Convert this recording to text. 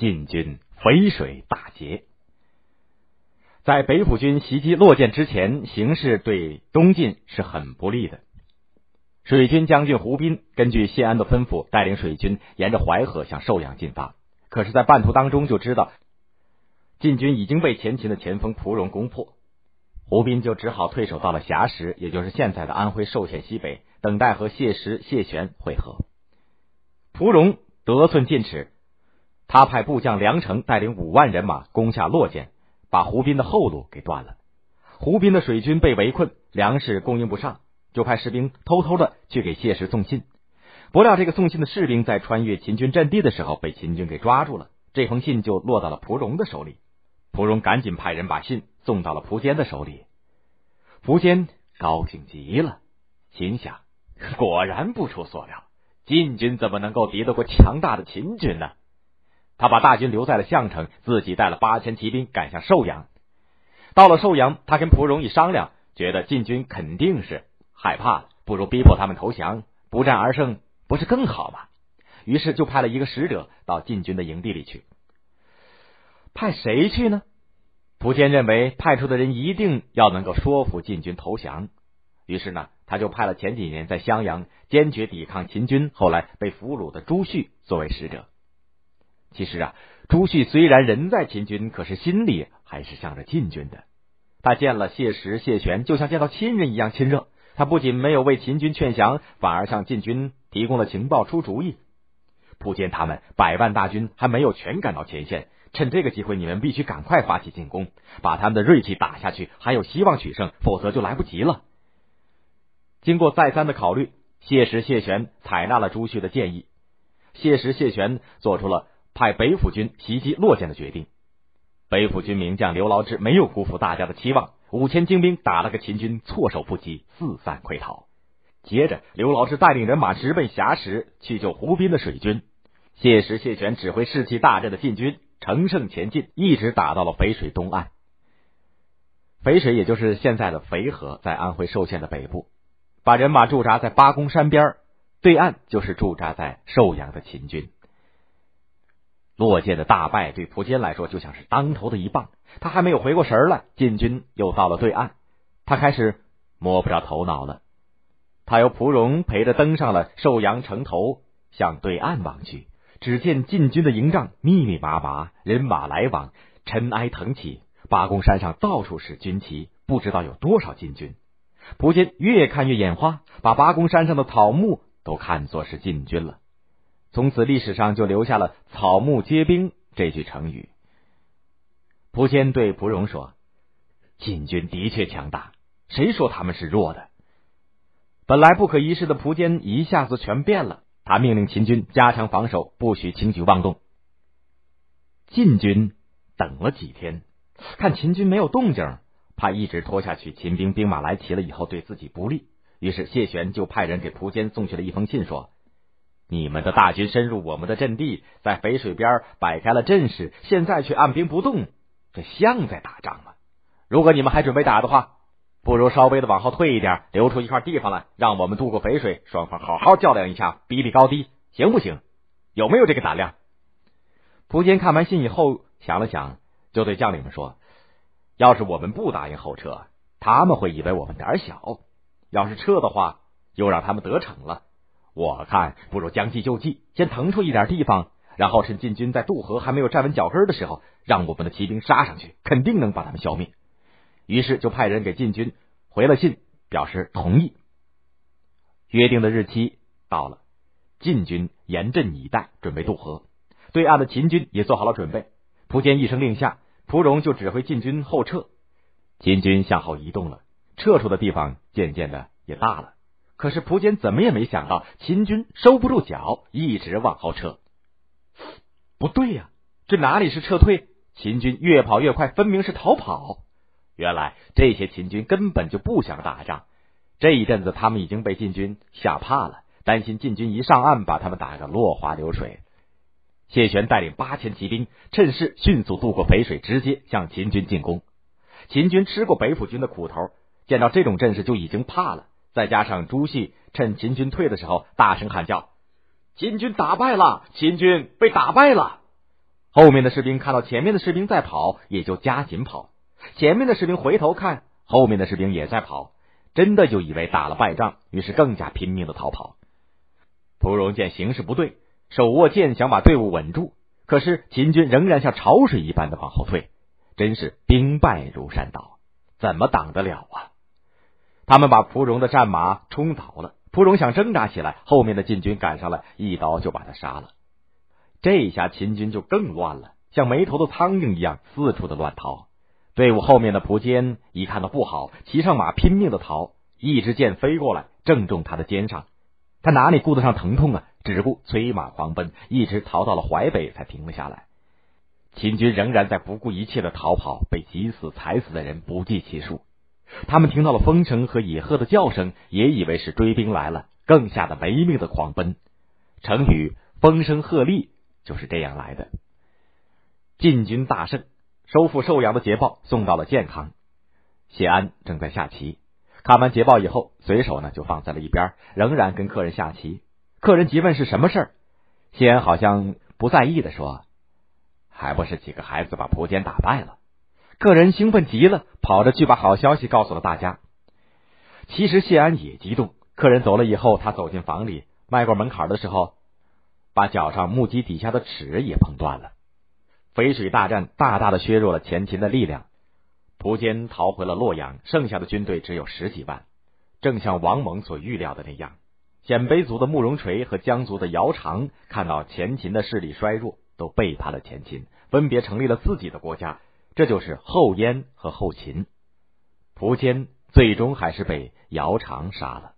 晋军淝水大捷。在北府军袭击洛涧之前，形势对东晋是很不利的。水军将军胡斌根据谢安的吩咐，带领水军沿着淮河向寿阳进发。可是，在半途当中就知道晋军已经被前秦的前锋蒲荣攻破，胡斌就只好退守到了峡石，也就是现在的安徽寿县西北，等待和谢石、谢玄会合。蒲荣得寸进尺，他派部将梁成带领五万人马攻下洛涧，把胡斌的后路给断了。胡斌的水军被围困，粮食供应不上。就派士兵偷偷的去给谢石送信，不料这个送信的士兵在穿越秦军阵地的时候被秦军给抓住了，这封信就落到了蒲荣的手里。蒲荣赶紧派人把信送到了蒲坚的手里，蒲坚高兴极了，心想：果然不出所料，晋军怎么能够敌得过强大的秦军呢？他把大军留在了项城，自己带了八千骑兵赶向寿阳。到了寿阳，他跟蒲荣一商量，觉得晋军肯定是。害怕了，不如逼迫他们投降，不战而胜，不是更好吗？于是就派了一个使者到晋军的营地里去。派谁去呢？蒲坚认为派出的人一定要能够说服晋军投降。于是呢，他就派了前几年在襄阳坚决抵抗秦军，后来被俘虏的朱旭作为使者。其实啊，朱旭虽然人在秦军，可是心里还是向着晋军的。他见了谢石、谢玄，就像见到亲人一样亲热。他不仅没有为秦军劝降，反而向晋军提供了情报、出主意。蒲坚他们百万大军还没有全赶到前线，趁这个机会，你们必须赶快发起进攻，把他们的锐气打下去，还有希望取胜，否则就来不及了。经过再三的考虑，谢石、谢玄采纳了朱旭的建议。谢石、谢玄做出了派北府军袭击洛涧的决定。北府军名将刘牢之没有辜负大家的期望。五千精兵打了个秦军措手不及，四散溃逃。接着，刘牢之带领人马直奔峡石去救胡斌的水军。谢石、谢玄指挥士气大振的晋军乘胜前进，一直打到了肥水东岸。肥水也就是现在的肥河，在安徽寿县的北部，把人马驻扎在八公山边对岸就是驻扎在寿阳的秦军。落界的大败对蒲坚来说就像是当头的一棒。他还没有回过神来，晋军又到了对岸，他开始摸不着头脑了。他由蒲荣陪着登上了寿阳城头，向对岸望去，只见晋军的营帐密密麻麻，人马来往，尘埃腾起。八公山上到处是军旗，不知道有多少晋军。蒲坚越看越眼花，把八公山上的草木都看作是晋军了。从此，历史上就留下了“草木皆兵”这句成语。蒲坚对蒲荣说：“晋军的确强大，谁说他们是弱的？”本来不可一世的蒲坚一下子全变了。他命令秦军加强防守，不许轻举妄动。晋军等了几天，看秦军没有动静，怕一直拖下去，秦兵兵马来齐了以后对自己不利。于是谢玄就派人给蒲坚送去了一封信，说：“你们的大军深入我们的阵地，在肥水边摆开了阵势，现在却按兵不动。”这像在打仗吗？如果你们还准备打的话，不如稍微的往后退一点，留出一块地方来，让我们渡过肥水，双方好好较量一下，比比高低，行不行？有没有这个胆量？蒲坚看完信以后，想了想，就对将领们说：“要是我们不答应后撤，他们会以为我们胆小；要是撤的话，又让他们得逞了。我看不如将计就计，先腾出一点地方。”然后趁晋军在渡河还没有站稳脚跟的时候，让我们的骑兵杀上去，肯定能把他们消灭。于是就派人给晋军回了信，表示同意。约定的日期到了，晋军严阵以待，准备渡河。对岸的秦军也做好了准备。蒲坚一声令下，蒲荣就指挥晋军后撤。秦军向后移动了，撤出的地方渐渐的也大了。可是蒲坚怎么也没想到，秦军收不住脚，一直往后撤。不对呀，这哪里是撤退？秦军越跑越快，分明是逃跑。原来这些秦军根本就不想打仗。这一阵子，他们已经被晋军吓怕了，担心晋军一上岸，把他们打个落花流水。谢玄带领八千骑兵，趁势迅速渡过淝水，直接向秦军进攻。秦军吃过北府军的苦头，见到这种阵势就已经怕了。再加上朱熹趁秦军退的时候大声喊叫。秦军打败了，秦军被打败了。后面的士兵看到前面的士兵在跑，也就加紧跑。前面的士兵回头看，后面的士兵也在跑，真的就以为打了败仗，于是更加拼命的逃跑。蒲荣见形势不对，手握剑想把队伍稳住，可是秦军仍然像潮水一般的往后退，真是兵败如山倒，怎么挡得了啊？他们把蒲荣的战马冲倒了，蒲荣想挣扎起来，后面的晋军赶上来，一刀就把他杀了。这一下秦军就更乱了，像没头的苍蝇一样四处的乱逃。队伍后面的蒲坚一看到不好，骑上马拼命的逃。一支箭飞过来，正中他的肩上，他哪里顾得上疼痛啊？只顾催马狂奔，一直逃到了淮北才停了下来。秦军仍然在不顾一切的逃跑，被挤死、踩死的人不计其数。他们听到了风声和野鹤的叫声，也以为是追兵来了，更吓得没命的狂奔。成语“风声鹤唳”就是这样来的。晋军大胜。收复寿阳的捷报送到了建康，谢安正在下棋，看完捷报以后，随手呢就放在了一边，仍然跟客人下棋。客人急问是什么事儿，谢安好像不在意的说：“还不是几个孩子把蒲坚打败了。”客人兴奋极了，跑着去把好消息告诉了大家。其实谢安也激动，客人走了以后，他走进房里，迈过门槛的时候，把脚上木屐底下的齿也碰断了。淝水大战大大的削弱了前秦的力量，蒲坚逃回了洛阳，剩下的军队只有十几万。正像王猛所预料的那样，鲜卑族的慕容垂和羌族的姚苌看到前秦的势力衰弱，都背叛了前秦，分别成立了自己的国家，这就是后燕和后秦。苻坚最终还是被姚苌杀了。